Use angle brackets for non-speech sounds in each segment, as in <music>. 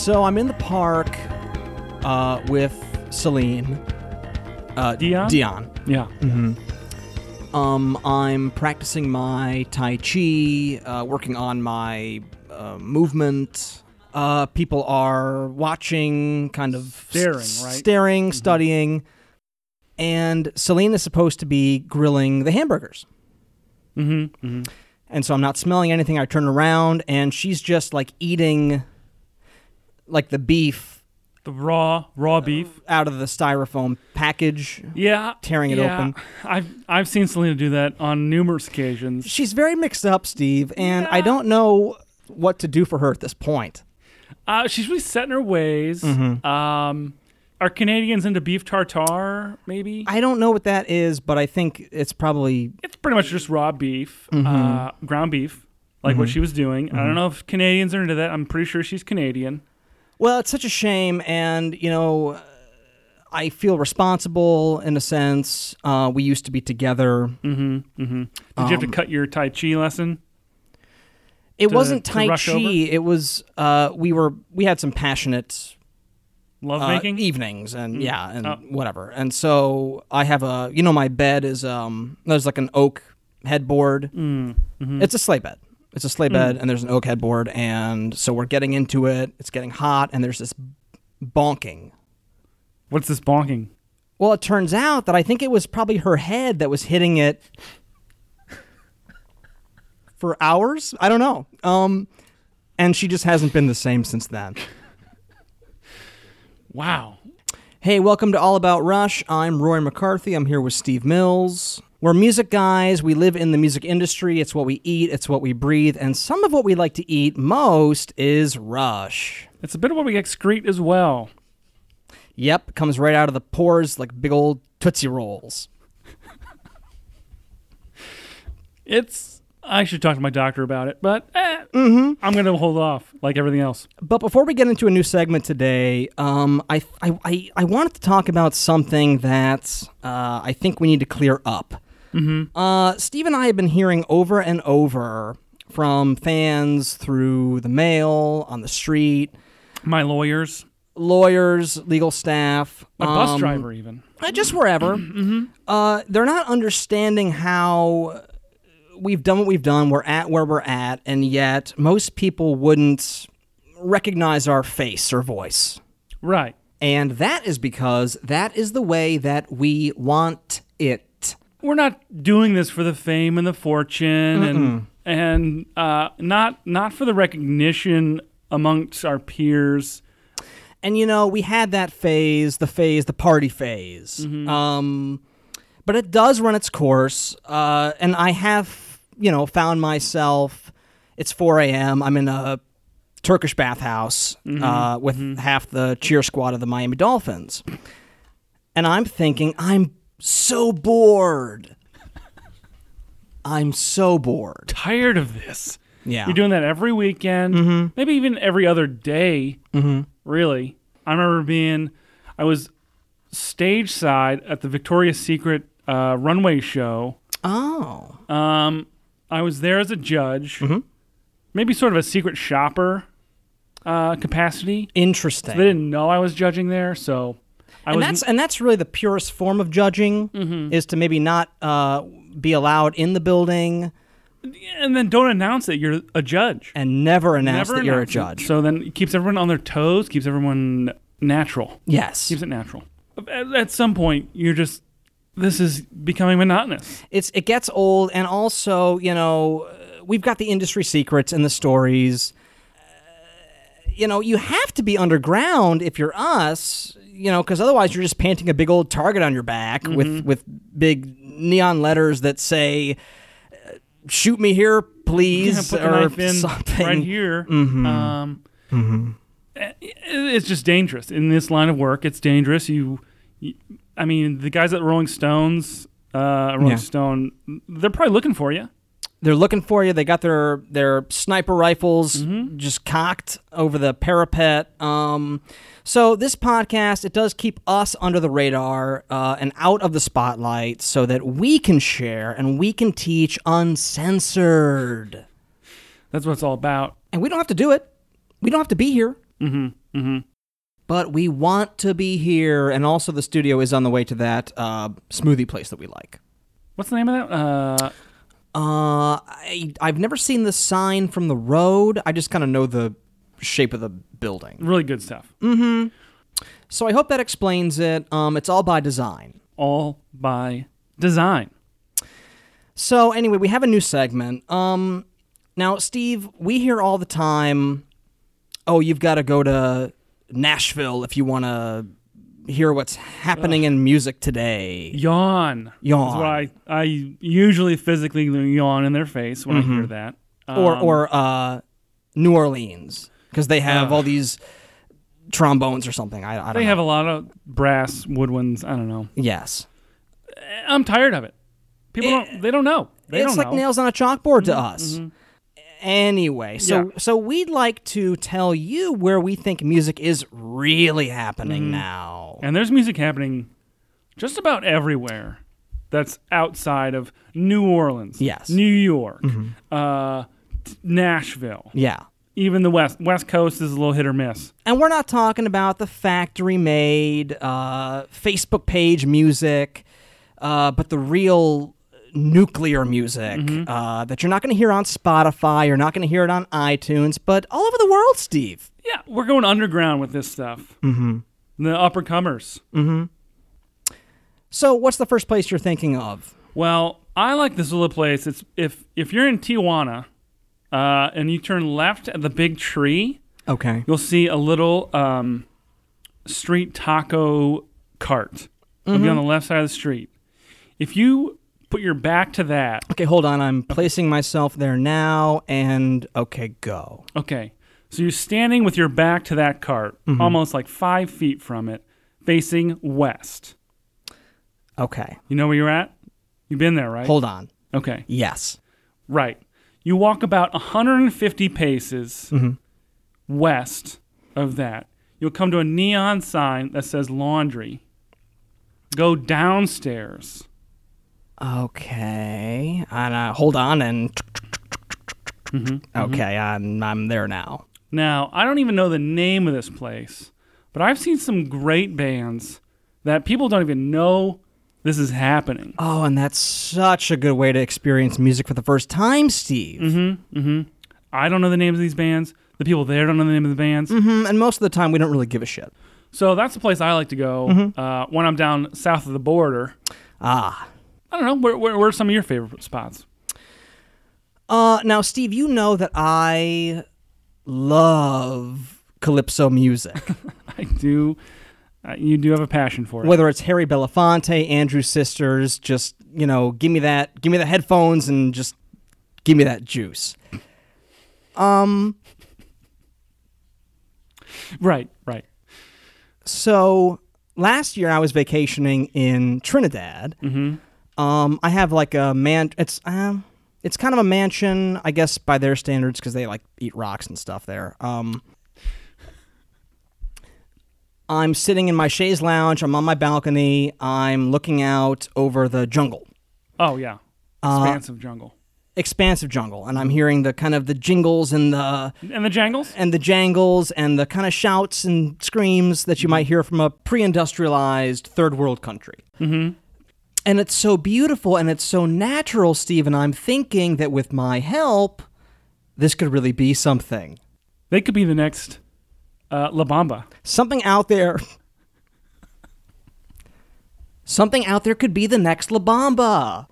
So I'm in the park uh, with Celine. Uh, Dion? Dion. Yeah. Um, I'm practicing my Tai Chi, uh, working on my uh, movement. Uh, people are watching, kind of Staring, s- right? Staring, studying. And Celine is supposed to be grilling the hamburgers. Mm-hmm. mm-hmm. And so I'm not smelling anything. I turn around and she's just like eating like the beef The raw raw beef. out of the styrofoam package. Yeah. tearing it yeah. open. I've I've seen Selena do that on numerous occasions. She's very mixed up, Steve, and I don't know what to do for her at this point. Uh, she's really set in her ways. Mm-hmm. Um, are Canadians into beef tartare? Maybe I don't know what that is, but I think it's probably it's pretty much just raw beef, Mm-hmm. uh, ground beef, like what she was doing. I don't know if Canadians are into that. I'm pretty sure she's Canadian. Well, it's such a shame, and you know, uh, I feel responsible in a sense. Uh, we used to be together. Mm-hmm. Mm-hmm. Did you have to Um, cut your Tai Chi lesson? It To- wasn't Tai Chi. over? It was uh, we were we had some passionate Love uh, making. evenings and yeah and Oh. whatever. And so I have a you know my bed is um there's like an oak headboard. Mm. hmm It's a sleigh bed. It's a sleigh bed and there's an oak headboard and so we're getting into it. It's getting hot and there's this bonking. What's this bonking? Well, it turns out that I think it was probably her head that was hitting it for hours. I don't know. Um and she just hasn't been the same since then. Wow. Hey, welcome to All About Rush. I'm Roy McCarthy. I'm here with Steve Mills. We're music guys. We live in the music industry. It's what we eat, it's what we breathe, and some of what we like to eat most is Rush. It's a bit of what we excrete as well. Yep, comes right out of the pores like big old Tootsie Rolls. It's. I should talk to my doctor about it, but eh, Mm-hmm. I'm going to hold off like everything else. But before we get into a new segment today, um, I, I, I, I wanted to talk about something that uh, I think we need to clear up. Mm-hmm. Uh, Steve and I have been hearing over and over from fans through the mail, on the street, My lawyers, lawyers, legal staff, my bus um, driver, even. uh, just wherever. <clears throat> uh, they're not understanding how we've done what we've done. We're at where we're at, and yet most people wouldn't recognize our face or voice. Right. And that is because that is the way that we want it. We're not doing this for the fame and the fortune, and and uh, not not for the recognition amongst our peers. And you know, we had that phase, the phase, the party phase. Um, but it does run its course. Uh, and I have, you know, found myself. It's 4 a.m. I'm in a Turkish bathhouse uh, with half the cheer squad of the Miami Dolphins, and I'm thinking, I'm so bored. I'm so bored. Tired of this. Yeah. You're doing that every weekend, maybe even every other day. mm-hmm. Really, I remember being, I was stage side at the Victoria's Secret uh, runway show. Oh. Um, I was there as a judge, Mhm. maybe sort of a secret shopper uh, capacity. Interesting. They didn't know I was judging there, so I and that's and that's really the purest form of judging Mhm. is to maybe not uh, be allowed in the building and then don't announce that you're a judge. and never announce Never that you're a announce it. judge. So then it keeps everyone on their toes, keeps everyone natural, yes, keeps it natural. At, at some point, you're just. This is becoming monotonous. it's it gets old, and also you know we've got the industry secrets and the stories. You know, you have to be underground if you're us. You know, because otherwise you're just painting a big old target on your back Mm-hmm. with with big neon letters that say. uh, Shoot me here, please, Yeah, put or knife in something. right here. Mhm. Um, Mhm. it's just dangerous in this line of work. It's dangerous. You, you I mean, the guys at Rolling Stones, uh, Rolling Yeah. Stone, they're probably looking for you. They're looking for you. They got their their sniper rifles Mhm. just cocked over the parapet. Um, so this podcast it does keep us under the radar uh, and out of the spotlight, so that we can share and we can teach uncensored. That's what it's all about. And we don't have to do it. We don't have to be here. hmm Mhm. But we want to be here, and also the studio is on the way to that uh, smoothie place that we like. What's the name of that? Uh, Uh, I, I've never seen the sign from the road. I just kind of know the shape of the building. really good stuff. Mm-hmm. So I hope that explains it. Um, it's all by design. All by design. So anyway, we have a new segment. Um, now, Steve, we hear all the time, "Oh, you've got to go to Nashville if you want to hear what's happening in music today." Yawn. Yawn. Is what I, I usually physically yawn in their face when I hear that. or Um, or uh, New Orleans because they have Ugh. all these trombones or something. I, I don't they know. have a lot of brass woodwinds. I don't know. yes. I'm tired of it. People It- don't. They don't know. They it's don't like know. Mm-hmm, nails on a chalkboard to us. Anyway, so Yeah. so we'd like to tell you where we think music is really happening Mm-hmm. now. And there's music happening just about everywhere that's outside of New Orleans. Yes. New York. Uh, t- Nashville. Yeah. Even the West West Coast is a little hit or miss. And we're not talking about the factory made, uh, Facebook page music, uh, but the real nuclear music Mm-hmm. uh, that you're not going to hear on Spotify. You're not going to hear it on iTunes, but all over the world, Steve. Yeah, we're going underground with this stuff. Mm-hmm. The upper comers. So, what's the first place you're thinking of? Well, I like this little place. It's if if you're in Tijuana, uh, and you turn left at the big tree, Okay. you'll see a little um, street taco cart. It'll be on the left side of the street. If you put your back to that, Okay, hold on. I'm placing myself there now, and okay, go. okay, so you're standing with your back to that cart, mm-hmm. almost like five feet from it, facing west. Okay, You know where you're at? You've been there, right? hold on. Okay, Yes. right. You walk about 150 paces mm-hmm. west of that. You'll come to a neon sign that says laundry. Go downstairs. Okay. And uh, hold on, and okay, I'm I'm there now. Now, I don't even know the name of this place, but I've seen some great bands that people don't even know this is happening. Oh, and that's such a good way to experience music for the first time, Steve. Mm-hmm. I don't know the names of these bands. The people there don't know the name of the bands. Mhm, And most of the time, we don't really give a shit. So that's the place I like to go uh, when I'm down south of the border. Ah. I don't know. Where, where, where are some of your favorite spots? Uh, now, Steve, you know that I love calypso music. <laughs> I do. Uh, you do have a passion for it. Whether it's Harry Belafonte, Andrew Sisters, just you know, give me that, give me the headphones, and just give me that juice. Um. Right, right. So last year I was vacationing in Trinidad. Mm-hmm. Um, I have like a man. It's um, it's kind of a mansion, I guess, by their standards, because they like eat rocks and stuff there. Um, I'm sitting in my chaise lounge. I'm on my balcony. I'm looking out over the jungle, Oh yeah, Uh, expansive jungle expansive jungle, and I'm hearing the kind of the jingles and the and the jangles. and the jangles and the kind of shouts and screams that you might hear from a pre-industrialized third world country. Mm-hmm. And it's so beautiful and it's so natural, Steve. And I'm thinking that with my help, this could really be something. They could be the next uh, La Bamba. Something out there. Something out there could be the next La Bamba.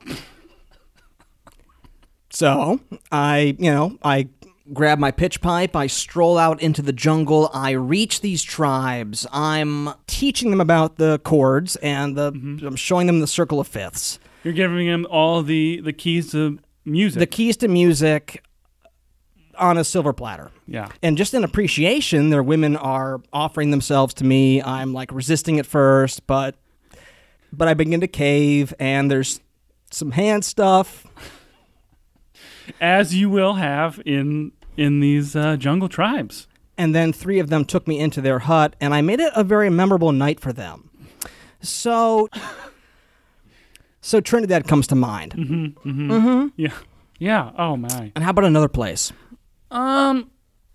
So I, you know, I grab my pitch pipe, I stroll out into the jungle, I reach these tribes, I'm teaching them about the chords and the mm-hmm. I'm showing them the circle of fifths. You're giving them all the the keys to music. The keys to music on a silver platter. yeah. And just in appreciation, their women are offering themselves to me. I'm like resisting at first, but but I begin to cave and there's some hand stuff. As you will have in in these uh, jungle tribes. and then three of them took me into their hut and i made it a very memorable night for them so so trinidad comes to mind Yeah. Yeah. Oh my. and how about another place Um,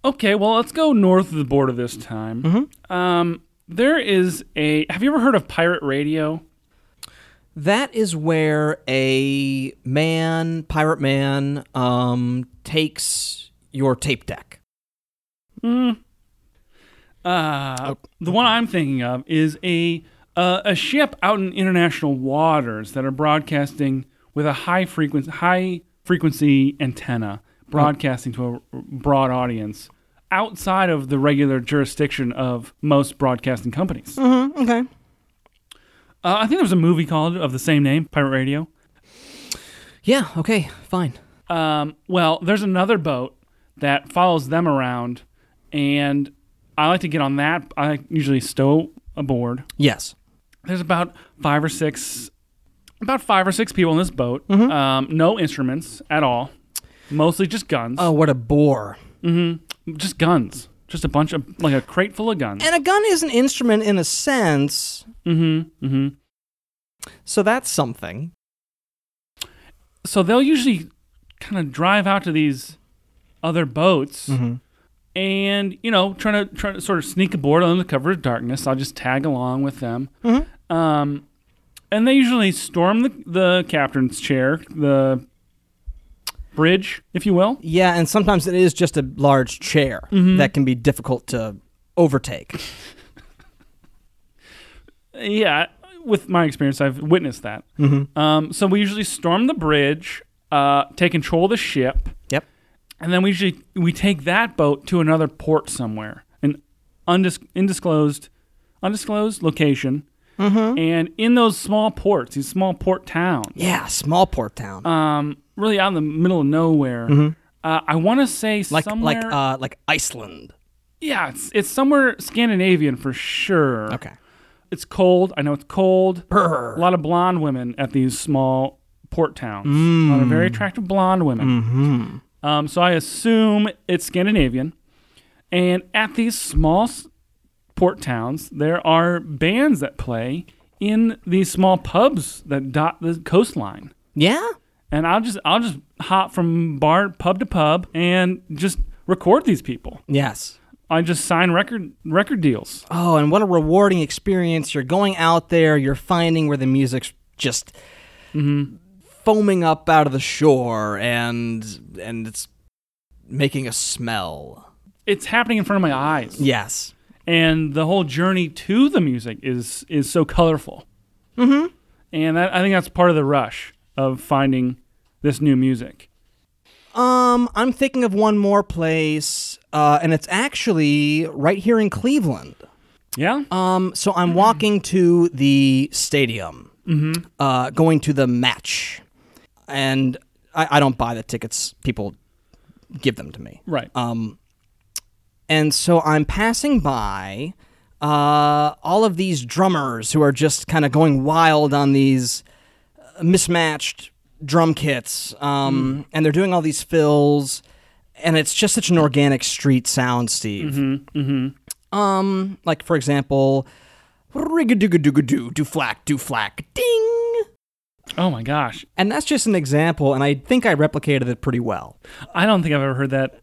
Okay, well, let's go north of the border this time. Mm-hmm. Um, there is a. Have you ever heard of pirate radio? That is where a man, pirate man, um, takes your tape deck. Mm. Uh, the one I'm thinking of is a uh, a ship out in international waters that are broadcasting with a high frequency high frequency antenna, broadcasting to a broad audience outside of the regular jurisdiction of most broadcasting companies. Mm-hmm. Okay. Uh, I think there was a movie called of the same name, Pirate Radio. Yeah. Okay. Fine. Um, well, there's another boat that follows them around, and I like to get on that. I usually stow aboard. Yes. There's about five or six, about five or six people in this boat. Um, no instruments at all, mostly just guns. Oh, what a bore. Mm-hmm. Just guns. Just a bunch of like a crate full of guns. And a gun is an instrument in a sense, Mm-hmm. Mm-hmm. so that's something. So they'll usually kind of drive out to these other boats. Mm-hmm. and you know trying to try to sort of sneak aboard under the cover of darkness i'll just tag along with them Mhm. um, and they usually storm the, the captain's chair the bridge if you will Yeah, and sometimes it is just a large chair Mhm. that can be difficult to overtake. yeah with my experience i've witnessed that Mm-hmm. um, so we usually storm the bridge uh, take control of the ship. And then we usually we take that boat to another port somewhere an undis- undisclosed undisclosed location Mm-hmm. and in those small ports, these small port towns, Yeah, small port town. um, really out in the middle of nowhere. Mhm. Uh, I want to say like somewhere, like uh like Iceland. yeah, it's it's somewhere Scandinavian for sure. Okay. It's cold. I know it's cold. Brr. A lot of blonde women at these small port towns. A lot of very attractive blonde women. Mm-hmm. Um, so I assume it's Scandinavian. And at these small port towns, there are bands that play in these small pubs that dot the coastline. Yeah. And I'll just I'll just hop from bar pub to pub and just record these people. Yes. I just sign record record deals. Oh, and what a rewarding experience. You're going out there, you're finding where the music's just foaming up out of the shore and and it's making a smell. It's happening in front of my eyes. Yes. And the whole journey to the music is is so colorful. Mm-hmm. And that, I think that's part of the rush of finding this new music. Um, I'm thinking of one more place, uh, and it's actually right here in Cleveland. Yeah? Um, so I'm walking to the stadium, mm-hmm. uh, going to the match, and I, I don't buy the tickets. People give them to me. Right. Um, and so I'm passing by uh, all of these drummers who are just kind of going wild on these uh, mismatched drum kits, um, and they're doing all these fills, and it's just such an organic street sound, Steve. mm-hmm. Um, like for example, rig-a-doo-ga-doo-ga-doo, do flack, do flack, ding. Oh my gosh. And that's just an example, and I think I replicated it pretty well. I don't think I've ever heard that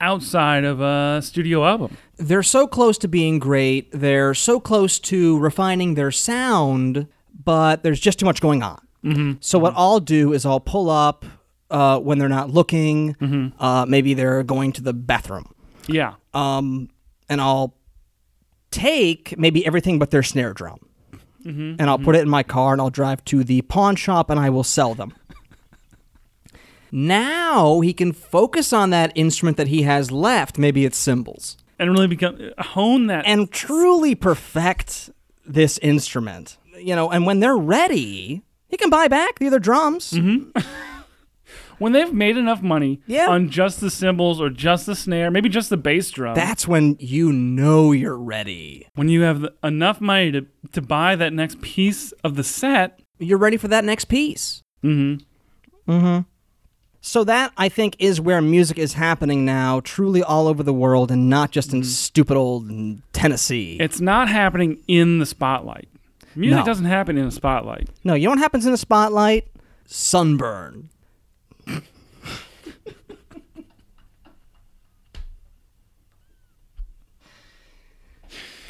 outside of a studio album. They're so close to being great. They're so close to refining their sound, but there's just too much going on. Mm-hmm. So what I'll do is I'll pull up uh, when they're not looking. Mm-hmm. Uh, maybe they're going to the bathroom, Yeah. um, and I'll take maybe everything but their snare drum, Mm-hmm. and I'll put it in my car, and I'll drive to the pawn shop, and I will sell them. now he can focus on that instrument that he has left. Maybe it's cymbals. And really become hone that. and truly perfect this instrument. You know, and when they're ready, he can buy back the other drums. Mm-hmm. <laughs> when they've made enough money Yeah. on just the cymbals or just the snare, maybe just the bass drum. That's when you know you're ready. when you have enough money to, to buy that next piece of the set. You're ready for that next piece. Mm-hmm. Mm-hmm. So that I think is where music is happening now, truly all over the world, and not just in stupid old Tennessee. It's not happening in the spotlight. Music No. doesn't happen in the spotlight. no, you know what happens in the spotlight? Sunburn.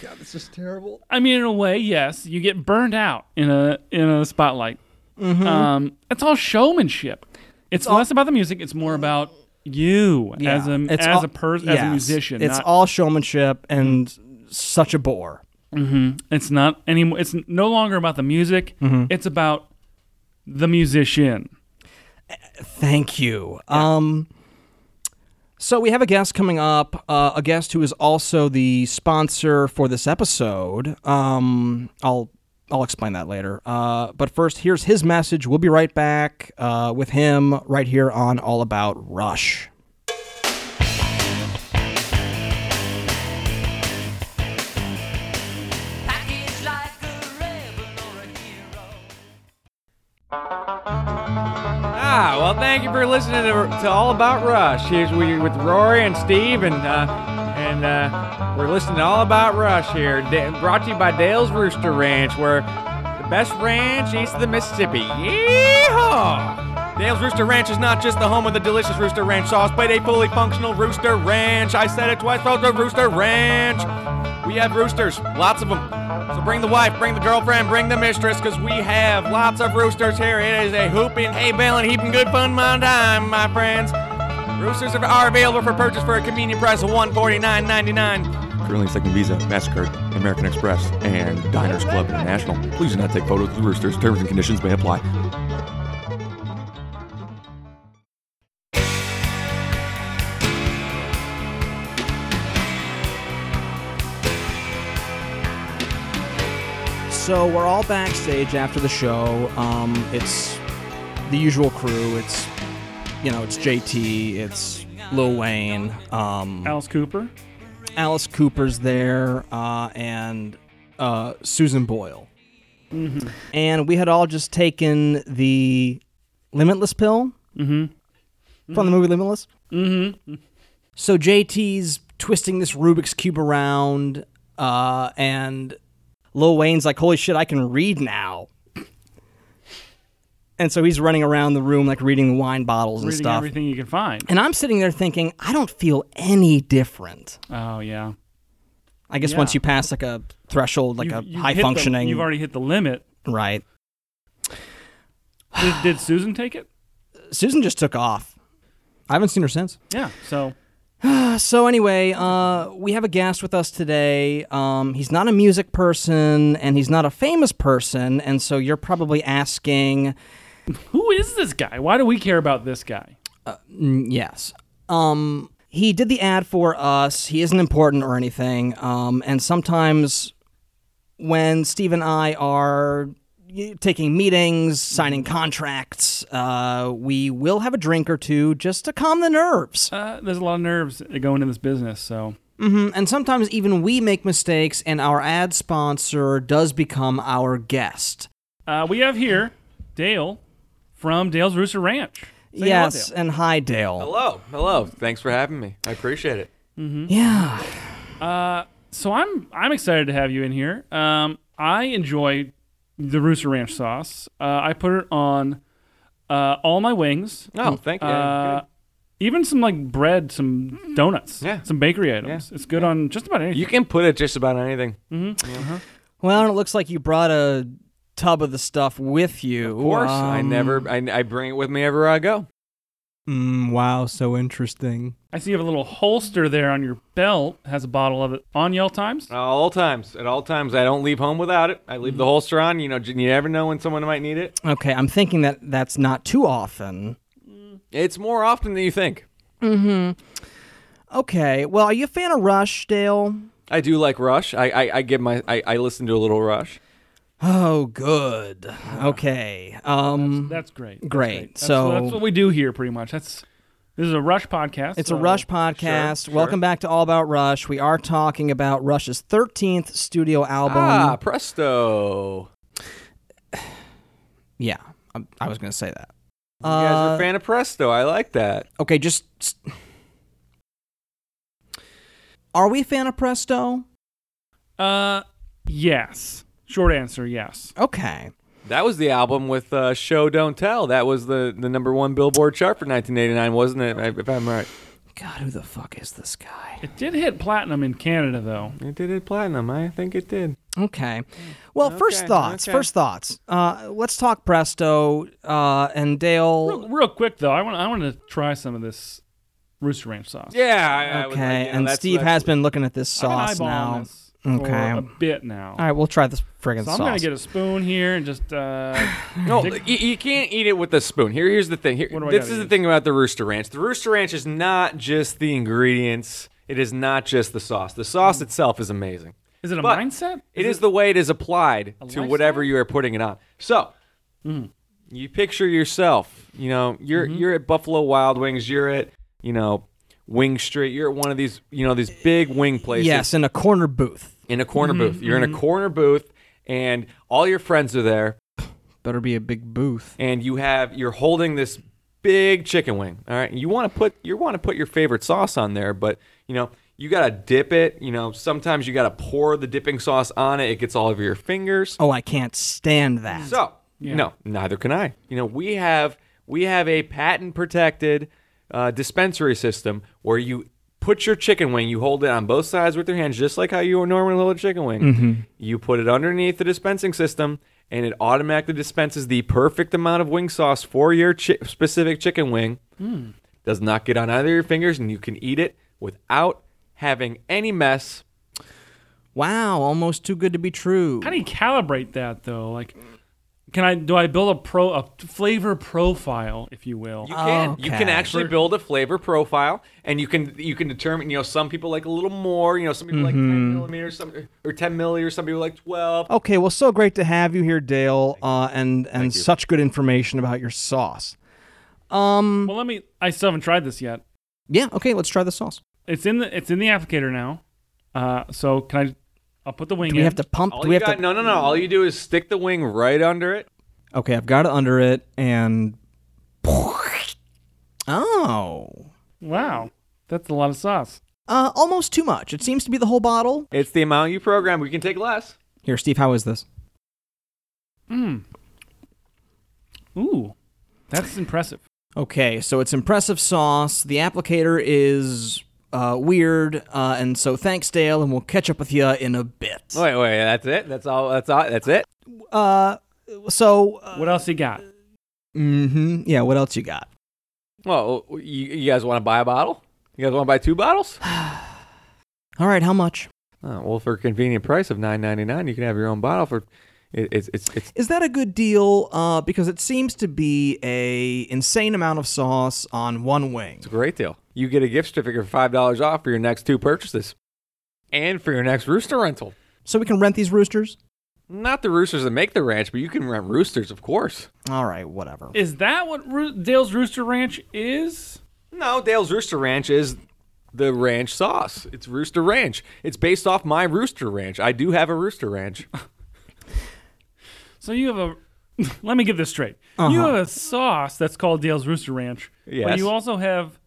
God, this just terrible. I mean, in a way, yes, you get burned out in a in a spotlight. Mm-hmm. Um, it's all showmanship. It's, it's less about the music. It's more about you yeah. as a it's as all, a person yes. as a musician. It's not, all showmanship and mm-hmm. such a bore. Mm-hmm. It's not anymore. It's no longer about the music. Mm-hmm. It's about the musician. Thank you. Um, so we have a guest coming up, uh, a guest who is also the sponsor for this episode. Um, I'll I'll explain that later. Uh, but first, here's his message. We'll be right back uh, with him right here on All About Rush. Ah, well, thank you for listening to, to All About Rush. Here's we with Rory and Steve, and uh, and uh, we're listening to All About Rush here. Da- brought to you by Dale's Rooster Ranch, where the best ranch east of the Mississippi. Yeehaw! Dale's Rooster Ranch is not just the home of the delicious Rooster Ranch sauce, but a fully functional Rooster Ranch. I said it twice, folks. A Rooster Ranch. We have roosters, lots of them. So bring the wife, bring the girlfriend, bring the mistress, because we have lots of roosters here. It is a hooping, hay baling, heaping good fun my time, my friends. Roosters are- available for purchase for a convenient price of $149.99. Currently accepting Visa, MasterCard, American Express, and Diners Club International. Please do not take photos of the roosters. Terms and conditions may apply. So we're all backstage after the show. Um, it's the usual crew. It's you know, it's JT, it's Lil Wayne, um, Alice Cooper. Alice Cooper's there, uh, and uh, Susan Boyle. And we had all just taken the Limitless pill from the movie Limitless. Mm-hmm. So JT's twisting this Rubik's cube around, uh, and Lil Wayne's like, "Holy shit, I can read now!" And so he's running around the room like reading wine bottles and Reading stuff. everything you can find. And I'm sitting there thinking, I don't feel any different. Oh yeah. I guess Yeah. once you pass like a threshold, like You've- a you've high hit the- functioning, you've already hit the limit. right? Did, did Susan take it? Susan just took off. I haven't seen her since. Yeah. So <sighs> So anyway, uh, we have a guest with us today. Um, he's not a music person and he's not a famous person, and so you're probably asking, who is this guy? Why do we care about this guy? mm, yes. Um, he did the ad for us. He isn't important or anything. Um, and sometimes when Steve and I are taking meetings, signing contracts, uh, we will have a drink or two just to calm the nerves. Uh, there's a lot of nerves going in this business. So Mhm, And sometimes even we make mistakes, and our ad sponsor does become our guest. uh, we have here Dale from Dale's Rooster Ranch. Say yes, Dale. and hi, Dale. Hello, hello. Thanks for having me. I appreciate it. Yeah. So I'm I'm excited to have you in here. Um, I enjoy the Rooster Ranch sauce. Uh, I put it on uh, all my wings. Oh, thank you. Uh, even some like bread, some donuts, Yeah. some bakery items. It's good on just about anything. You can put it just about anything. Well, and it looks like you brought a tub of the stuff with you. Of course, I Um, never. I, I bring it with me everywhere I go. Mm, wow, so interesting. I see you have a little holster there on your belt. Has a bottle of it on Yell Times. All times. At all times, I don't leave home without it. I leave the holster on. You know, j- you never know when someone might need it. Okay, I'm thinking that that's not too often. It's more often than you think. Mm-hmm. Okay, well, are you a fan of Rush, Dale? I do like Rush. I I, I give my I, I listen to a little Rush. Oh, good. Okay. Um, That's great. That's Great. That's, So- that's what we do here, pretty much. That's this is a Rush podcast. It's so- a Rush podcast. sure. Welcome back to All About Rush. We are talking about Rush's 13th studio album. Ah, presto! Yeah, I, I was going to say that. You guys are Uh, a fan of Presto. I like that. Okay, just. Are we a fan of Presto? Uh, yes. Short answer, yes. Okay. That was the album with uh, "Show Don't Tell." That was the the number one Billboard chart for 1989, wasn't it? If I'm right. God, who the fuck is this guy? It did hit platinum in Canada, though. It did it platinum. I think it did. Okay. Well, first thoughts. okay. First thoughts. Uh, let's talk Presto uh, and Dale. Real, real quick though, I want I want to try some of this Rooster Ranch sauce. Yeah. I, I would Okay, like- you know, and that's- Steve that's- has been looking at this I've been sauce now. this for Okay. a bit now. All right, we'll try this friggin' so I'm sauce. gonna get a spoon here and just uh, No, Dick- you, you can't eat it with a spoon. Here, here's the thing. Here, What do I this gotta is the use? thing about the Rooster Ranch. The Rooster Ranch is not just the ingredients. It is not just the sauce. The sauce itself is amazing. is it a But mindset? It is the way it is applied to whatever you are putting it on. So, you picture yourself. You know, you're you're at Buffalo Wild Wings. You're at you know Wing Street. You're at one of these you know these big wing places. yes, in a corner booth. in a corner mm-hmm, booth. You're in a mm-hmm. corner booth, and all your friends are there Better be a big booth. and you have you're holding this big chicken wing all right you want to put you want to put your favorite sauce on there but you know you got to dip it you know sometimes you got to pour the dipping sauce on it it gets all over your fingers Oh, I can't stand that. so no neither can i you know we have we have a patent protected uh, dispensary system where you put your chicken wing you hold it on both sides with your hands just like how you would normally hold a chicken wing. You put it underneath the dispensing system and it automatically dispenses the perfect amount of wing sauce for your chi- specific chicken wing. Does not get on either of your fingers and you can eat it without having any mess. Wow, almost too good to be true. How do you calibrate that though? Like, can I do I build a pro a flavor profile, if you will? You can. You can actually build a flavor profile, and you can you can determine. You know, some people like a little more. You know, some people like ten millimeters, some or ten milliliters. Some people like twelve. Okay, well, so great to have you here, Dale, uh, and and such good information about your sauce. Um. Well, let me. I still haven't tried this yet. Yeah, okay, let's try the sauce. It's in the it's in the applicator now. Uh, so can I? I'll put the wing Do we in. have to pump? All Do we have got, to? no, no, no. All you do is stick the wing right under it. Okay, I've got it under it, and oh, Wow, that's a lot of sauce. uh, almost too much. It seems to be the whole bottle. It's the amount you program. We can take less. Here, Steve, how is this? Mm. Ooh, that's impressive. Okay, so it's impressive sauce. The applicator is uh, weird, uh, and so thanks, Dale, and we'll catch up with you in a bit. Wait, wait. That's it. That's all. That's all. That's it. Uh, so, uh, What else you got? Mm hmm yeah, what else you got? Well, you, you guys want to buy a bottle? You guys want to buy two bottles? <sighs> All right, how much? Oh, well, for a convenient price of nine ninety nine, you can have your own bottle for. It, it's it's it's Is that a good deal? Uh, because it seems to be a insane amount of sauce on one wing. It's a great deal. You get a gift certificate for five dollars off for your next two purchases, and for your next rooster rental. So we can rent these roosters. Not the roosters that make the ranch, but you can rent roosters, of course. All right, whatever. Is that what Roo- Dale's Rooster Ranch is? No, Dale's Rooster Ranch is the ranch sauce. It's Rooster Ranch. It's based off my Rooster Ranch. I do have a Rooster Ranch. <laughs> So you have a. <laughs> Let me get this straight. You Uh-huh. have a sauce that's called Dale's Rooster Ranch, but Yes. you also have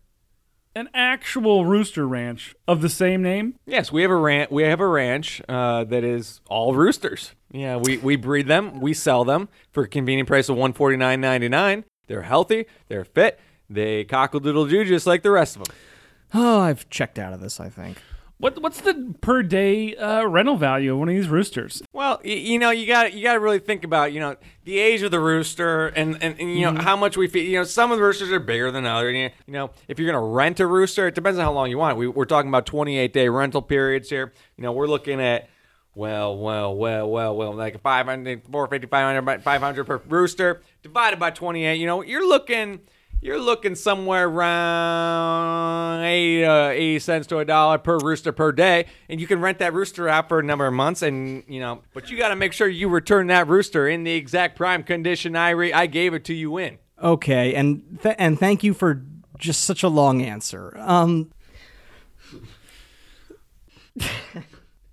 an actual Rooster Ranch of the same name. yes, we have a ranch. We have a ranch uh, that is all roosters. Yeah, we, we breed them. We sell them for a convenient price of one forty nine ninety nine. They're healthy. They're fit. They cockle doodle doo just like the rest of them. <sighs> Oh, I've checked out of this. I think. What what's the per day uh, rental value of one of these roosters? Well, y- you know, you got you got to really think about you know the age of the rooster and and, and you know how much we feed. You know, some of the roosters are bigger than others. You you know, if you're gonna rent a rooster, it depends on how long you want. We, we're talking about 28 day rental periods here. You know, we're looking at well, well, well, well, well, like 500, 450, 500, 500 per rooster divided by 28. You know, you're looking. You're looking somewhere around 80, uh, 80 cents to a dollar per rooster per day, and you can rent that rooster out for a number of months. And you know, but you got to make sure you return that rooster in the exact prime condition I re- I gave it to you in. Okay, and th- and thank you for just such a long answer. Um,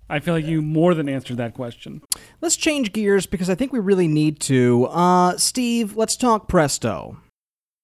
I feel like you more than answered that question. let's change gears because I think we really need to. Uh, Steve, let's talk Presto.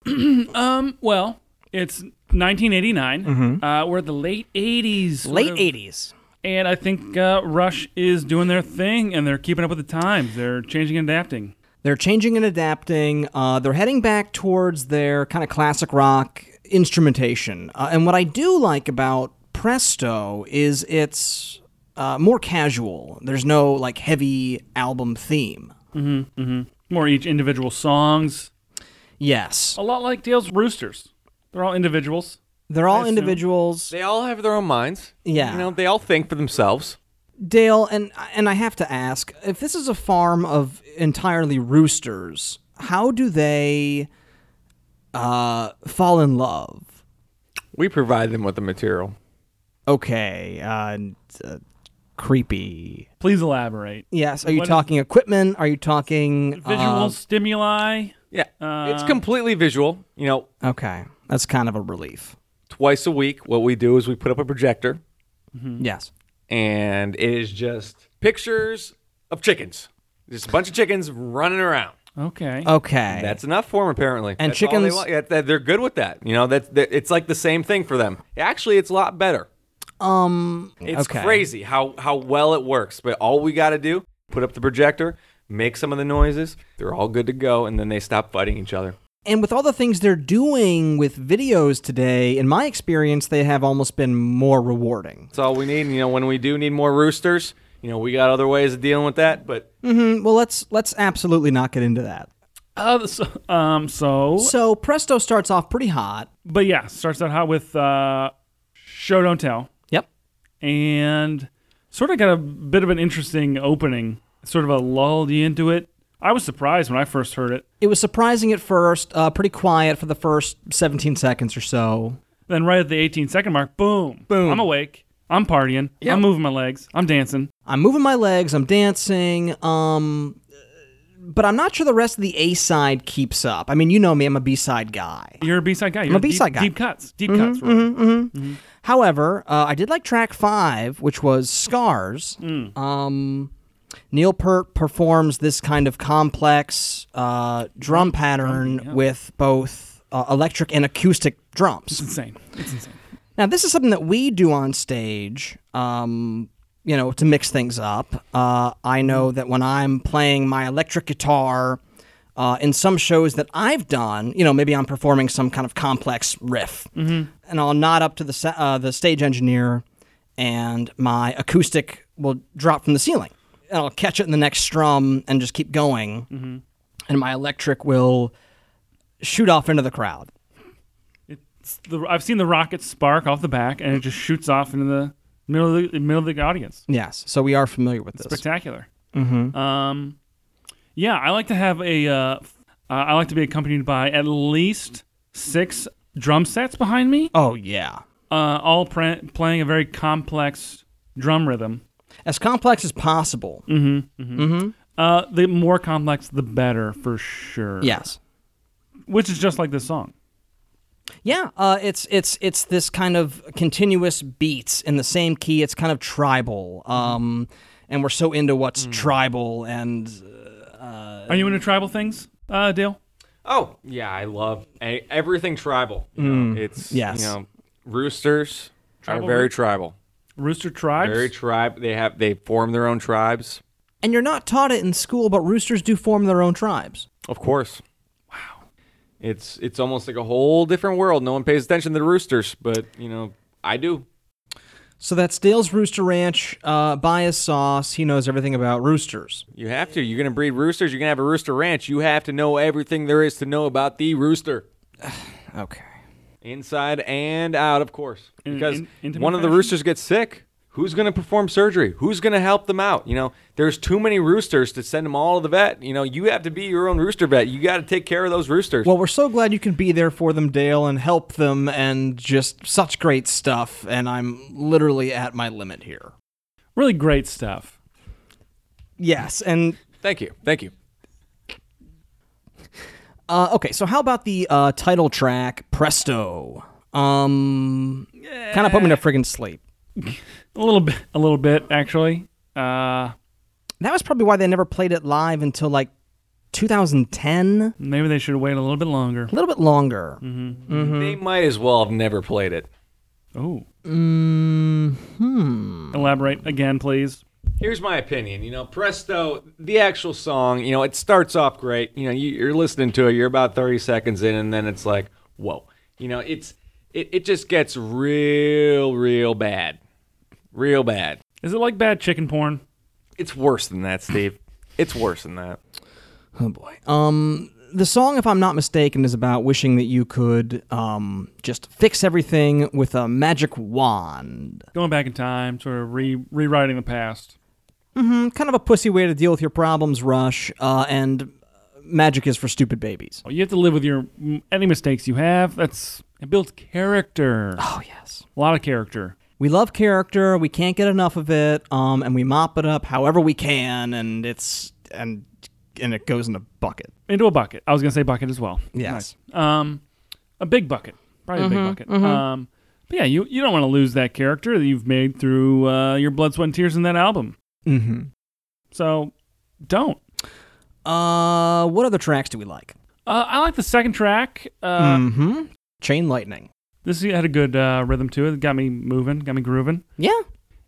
<clears throat> Um, well, it's 1989. Uh, we're at the late 80s. Late of, '80s. And I think uh, Rush is doing their thing and they're keeping up with the times. They're changing and adapting. They're changing and adapting. Uh, they're heading back towards their kind of classic rock instrumentation. Uh, and what I do like about Presto is it's uh, more casual. There's no like heavy album theme. Mm-hmm, mm-hmm. More each individual songs. Yes, A lot like Dale's Roosters. They're all individuals. they're all individuals. They all have their own minds. Yeah. You know, they all think for themselves. Dale, and and I have to ask, if this is a farm of entirely roosters, how do they uh, fall in love? We provide them with the material. Okay, uh, uh, creepy. Please elaborate. Yes. Are you What is- talking equipment? Are you talking Visual uh, stimuli. Yeah. it's Uh, completely visual. You know, okay, that's kind of a relief. twice a week, what we do is we put up a projector, Yes. and it is just pictures of chickens. Just a bunch of chickens running around. Okay. Okay. That's enough for them, apparently. And That's all they chickens- want. Yeah, that- they're good with that. You know, that, that it's like the same thing for them. Actually, it's a lot better. um. It's okay. crazy how how well it works. But all we got to do, put up the projector, make some of the noises. They're all good to go, and then they stop fighting each other. And with all the things they're doing with videos today, in my experience, they have almost been more rewarding. That's all we need. You know, when we do need more roosters, you know, we got other ways of dealing with that. But mm-hmm. Well, let's let's absolutely not get into that. Uh, so, um. So, So Presto starts off pretty hot. but yeah, starts out hot with uh, show don't tell, Yep. and sort of got a bit of an interesting opening. Sort of a lulled you into it. I was surprised when I first heard it. It was surprising at first, uh, pretty quiet for the first 17 seconds or so. Then right at the 18 second mark, boom, Boom. I'm awake. I'm partying. I'm moving my legs. I'm dancing. I'm moving my legs, I'm dancing, um, but I'm not sure the rest of the A side keeps up. I mean, you know me, I'm a B side guy. You're a B-side guy. You're a B-side guy. Deep cuts. Deep cuts. Right? However, uh, I did like track five, which was Scars. Um, Neil Peart performs this kind of complex uh, drum pattern with both uh, electric and acoustic drums. It's insane. It's insane. Now, this is something that we do on stage, um, you know, to mix things up. Uh, I know that when I'm playing my electric guitar uh, in some shows that I've done, you know, maybe I'm performing some kind of complex riff, and I'll nod up to the sa- uh, the stage engineer, and my acoustic will drop from the ceiling, and I'll catch it in the next strum and just keep going, and my electric will shoot off into the crowd. It's the, I've seen the rocket spark off the back, and it just shoots off into the middle of the middle of the audience. Yes, so we are familiar with this. Spectacular. Mm-hmm. Um, yeah, I like to have a. Uh, uh, I like to be accompanied by at least six drum sets behind me, Oh yeah. uh, all pre- playing a very complex drum rhythm. As complex as possible. Uh, the more complex, the better, for sure. Yes. which is just like this song. Yeah, uh, it's it's it's this kind of continuous beats in the same key. It's kind of tribal, um, and we're so into what's tribal and uh, Are you into tribal things, uh, Dale? Oh yeah, I love a- everything tribal. You know, it's yes. you know, roosters Tribal are very roo- tribal. Rooster tribes. Very tribe. They have they form their own tribes. and you're not taught it in school, but roosters do form their own tribes. Of course. Wow. It's it's almost like a whole different world. No one pays attention to the roosters, but you know, I do. So that's Dale's Rooster Ranch. Uh, buy his sauce. He knows everything about roosters. You have to. You're gonna breed roosters. You're gonna have a rooster ranch. You have to know everything there is to know about the rooster, <sighs> Okay. Inside and out, of course. Because in- intimate one of the roosters gets sick. Who's gonna perform surgery? Who's gonna help them out? You know, there's too many roosters to send them all to the vet. You know, you have to be your own rooster vet. You got to take care of those roosters. Well, we're so glad you can be there for them, Dale, and help them, and just such great stuff. And I'm literally at my limit here. Really great stuff. Yes, and thank you, thank you. Uh, okay, so how about the uh, title track, Presto? Um, kind of put me to friggin' sleep. <laughs> A little bit, a little bit actually. Uh, That was probably why they never played it live until like 2010, maybe they should wait a little bit longer. a little bit longer. They might as well have never played it. Oh, hmm elaborate again, please. Here's my opinion. You know, Presto, the actual song, you know, it starts off great. You know, you, you're listening to it, you're about 30 seconds in, and then it's like, whoa. You know, it's it, it just gets real, real bad. Real bad. Is it like bad chicken porn? It's worse than that, Steve. It's worse than that. Oh boy. Um, the song, if I'm not mistaken, is about wishing that you could um just fix everything with a magic wand. Going back in time, sort of re- rewriting the past. Mm, kind of a pussy way to deal with your problems, Rush. Uh, and magic is for stupid babies. You have to live with your any mistakes you have. That's it builds character. Oh yes. A lot of character. We love character. We can't get enough of it. Um, and we mop it up however we can, and it's and and it goes in a bucket. Into a bucket. I was gonna say bucket as well. Yes. Nice. Um, a big bucket. Probably a big bucket. Um, but yeah, you you don't want to lose that character that you've made through uh, your blood, sweat, and tears in that album. Mm-hmm. So don't. Uh, what other tracks do we like? Uh, I like the second track. Uh, mm-hmm. Chain Lightning. This had a good uh, rhythm to it. It got me moving, got me grooving. Yeah.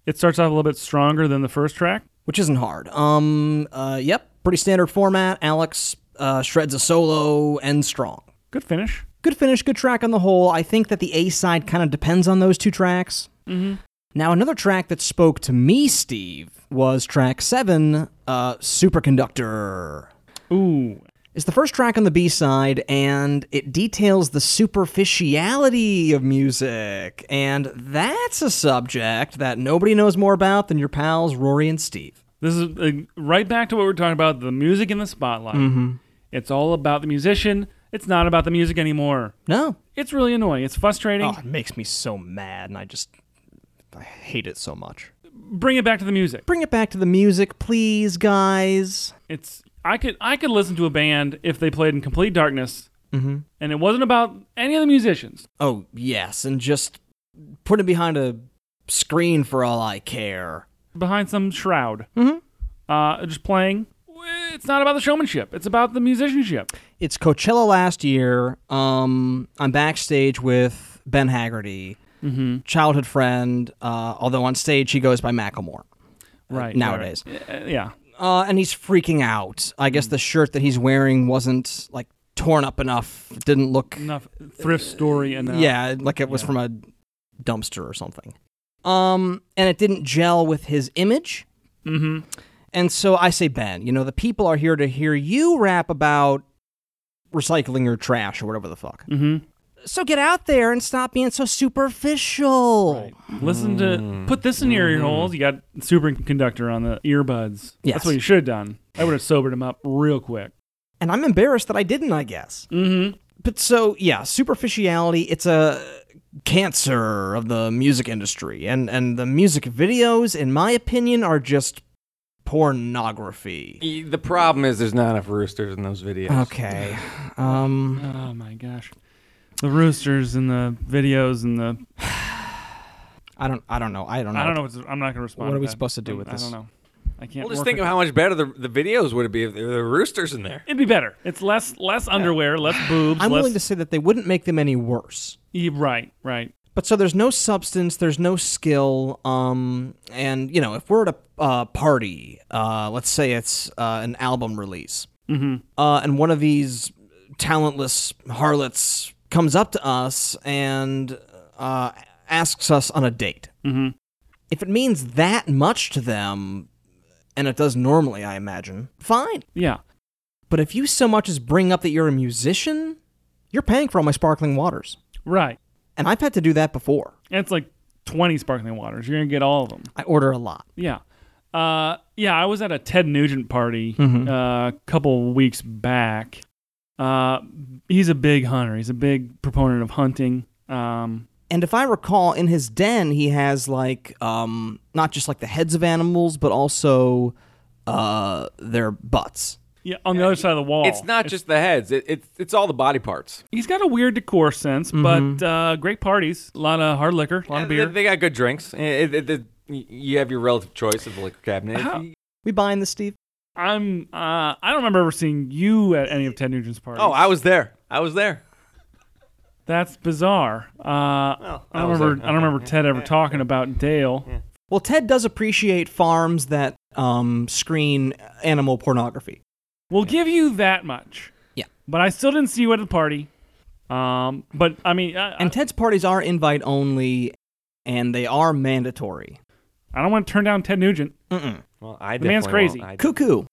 It starts off a little bit stronger than the first track. Which isn't hard. Um. Uh. Yep. Pretty standard format. Alex uh, shreds a solo and strong. Good finish. Good finish. Good track on the whole. I think that the A side kind of depends on those two tracks. Mm-hmm. Now, another track that spoke to me, Steve, was track seven, uh, Superconductor. Ooh, It's the first track on the B side, and it details the superficiality of music. And that's a subject that nobody knows more about than your pals Rory and Steve. this is uh, right back to what we we're talking about the music in the spotlight. It's all about the musician. It's not about the music anymore. No. It's really annoying. It's frustrating. Oh, it makes me so mad, and I just. I hate it so much. Bring it back to the music. Bring it back to the music, please, guys. It's I could I could listen to a band if they played in complete darkness, Mm-hmm. and it wasn't about any of the musicians. Oh, yes, and just put it behind a screen for all I care. behind some shroud, Mhm. uh, just playing. It's not about the showmanship. It's about the musicianship. It's Coachella last year. Um, I'm backstage with Ben Haggerty, Mm-hmm. childhood friend. Uh, although on stage he goes by Macklemore. Right nowadays. right. Uh, yeah. Uh, and he's freaking out. I guess the shirt that he's wearing wasn't like torn up enough. Didn't look. Enough thrift story and Yeah, like it was Yeah. from a dumpster or something. Um, and it didn't gel with his image. Mm-hmm. And so I say, Ben, you know, the people are here to hear you rap about recycling your trash or whatever the fuck. Mm-hmm. So get out there and stop being so superficial. Listen to put this in your ear holes. You got superconductor on the earbuds. Yes. That's what you should have done. I would have sobered him up real quick. And I'm embarrassed that I didn't, I guess. Mm-hmm. But so, yeah, superficiality, it's a cancer of the music industry. And, and the music videos, in my opinion, are just pornography. The problem is there's not enough roosters in those videos. Okay. Um, Oh my gosh. The roosters and the videos and the <sighs> I don't, I don't know. I don't know. I don't know. What's, I'm not going to respond. What to are we that. supposed to do with I this? I don't know. I can't. Well, just work think with- of how much better the, the videos would be if there were roosters in there. It'd be better. It's less less underwear, less boobs. I'm less, willing to say that they wouldn't make them any worse. Yeah, right, right. But so there's no substance, there's no skill, um, and you know, if we're at a uh, party, uh, let's say it's uh, an album release, Mm-hmm. uh, and one of these talentless harlots comes up to us and uh, asks us on a date. Mm-hmm. If it means that much to them, and it does normally, I imagine, fine. Yeah. But if you so much as bring up that you're a musician, you're paying for all my sparkling waters. Right. And I've had to do that before. And it's like 20 sparkling waters. You're going to get all of them. I order a lot. Yeah. Uh, yeah, I was at a Ted Nugent party Mhm. uh, a couple weeks back. Uh, he's a big hunter. He's a big proponent of hunting. Um, And if I recall, in his den, he has like um, not just like the heads of animals, but also uh, their butts. yeah, on the other side of the wall. It's not just the heads; it, it's it's all the body parts. He's got a weird decor sense, but uh, great parties. A lot of hard liquor, a lot of beer. They, they got good drinks. It- it- it- you have your relative choice of the liquor cabinet. How- We buying this, Steve? I'm. Uh, I don't remember ever seeing you at any of Ted Nugent's parties. Oh, I was there. I was there. That's bizarre. Uh, I I don't was remember. there. I don't remember Ted ever Yeah. talking about Dale. Well, Ted does appreciate farms that um, screen animal pornography. We'll give you that much. Yeah. But I still didn't see you at the party. Um, but I mean, I, And Ted's parties are invite only, and they are mandatory. I don't want to turn down Ted Nugent. Mm-mm. Well, I The man's crazy. I- Cuckoo.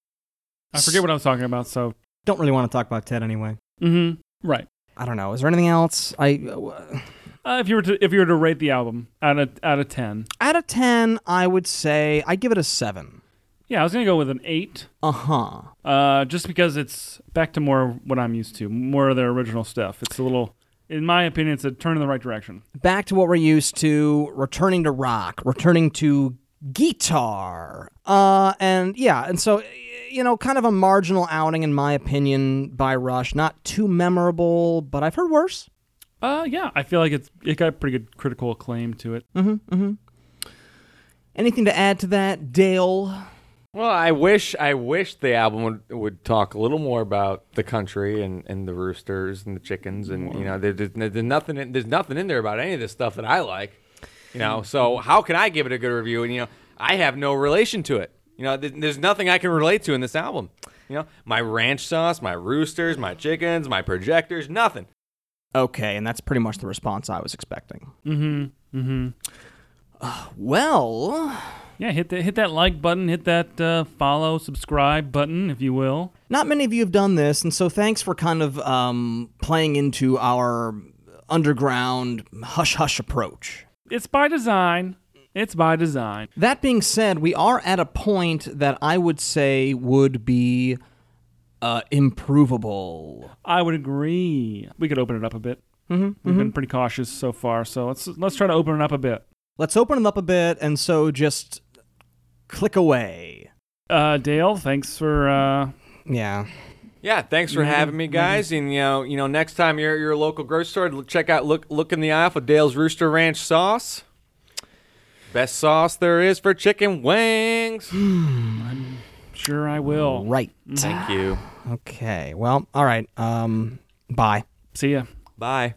I forget what I was talking about. So, Don't really want to talk about Ted anyway. mm-hmm. right. I don't know. Is there anything else? I Uh, if you were to if you were to rate the album out of out of ten, out of ten, I would say I give it a seven. yeah, I was gonna go with an eight. Uh huh. Uh, just because it's back to more what I'm used to, more of their original stuff. It's a little, in my opinion, it's a turn in the right direction. Back to what we're used to. Returning to rock. Returning to guitar. Uh, and yeah, and so you know, kind of a marginal outing in my opinion by Rush. Not too memorable, but I've heard worse. Uh, yeah, I feel like it's it got pretty good critical acclaim to it. Anything to add to that, Dale? Well, I wish I wish the album would, would talk a little more about the country and, and the roosters and the chickens and you know there, there's, there's nothing in, there's nothing in there about any of this stuff that I like, you know. So how can I give it a good review? And you know I have no relation to it. You know, th- there's nothing I can relate to in this album. You know, my ranch sauce, my roosters, my chickens, my projectors, nothing. Okay, and that's pretty much the response I was expecting. Mm-hmm. Mm-hmm. Well, Yeah, hit that hit that like button, hit that uh, follow, subscribe button, if you will. not many of you have done this, and so thanks for kind of um, playing into our underground hush hush approach. It's by design. It's by design. That being said, we are at a point that I would say would be uh, improvable. I would agree. We could open it up a bit. Mm-hmm, We've been pretty cautious so far, so let's let's try to open it up a bit. Let's open it up a bit, and so just click away. Uh, Dale, thanks for uh, Yeah. Yeah, thanks for having me, guys. And you know, you know, next time you're at your local grocery store, check out look look in the aisle for Dale's Rooster Ranch sauce. Best sauce there is for chicken wings. <sighs> I'm sure I will. Right. Thank you. Okay. Well, all right. Um, bye. See ya. Bye.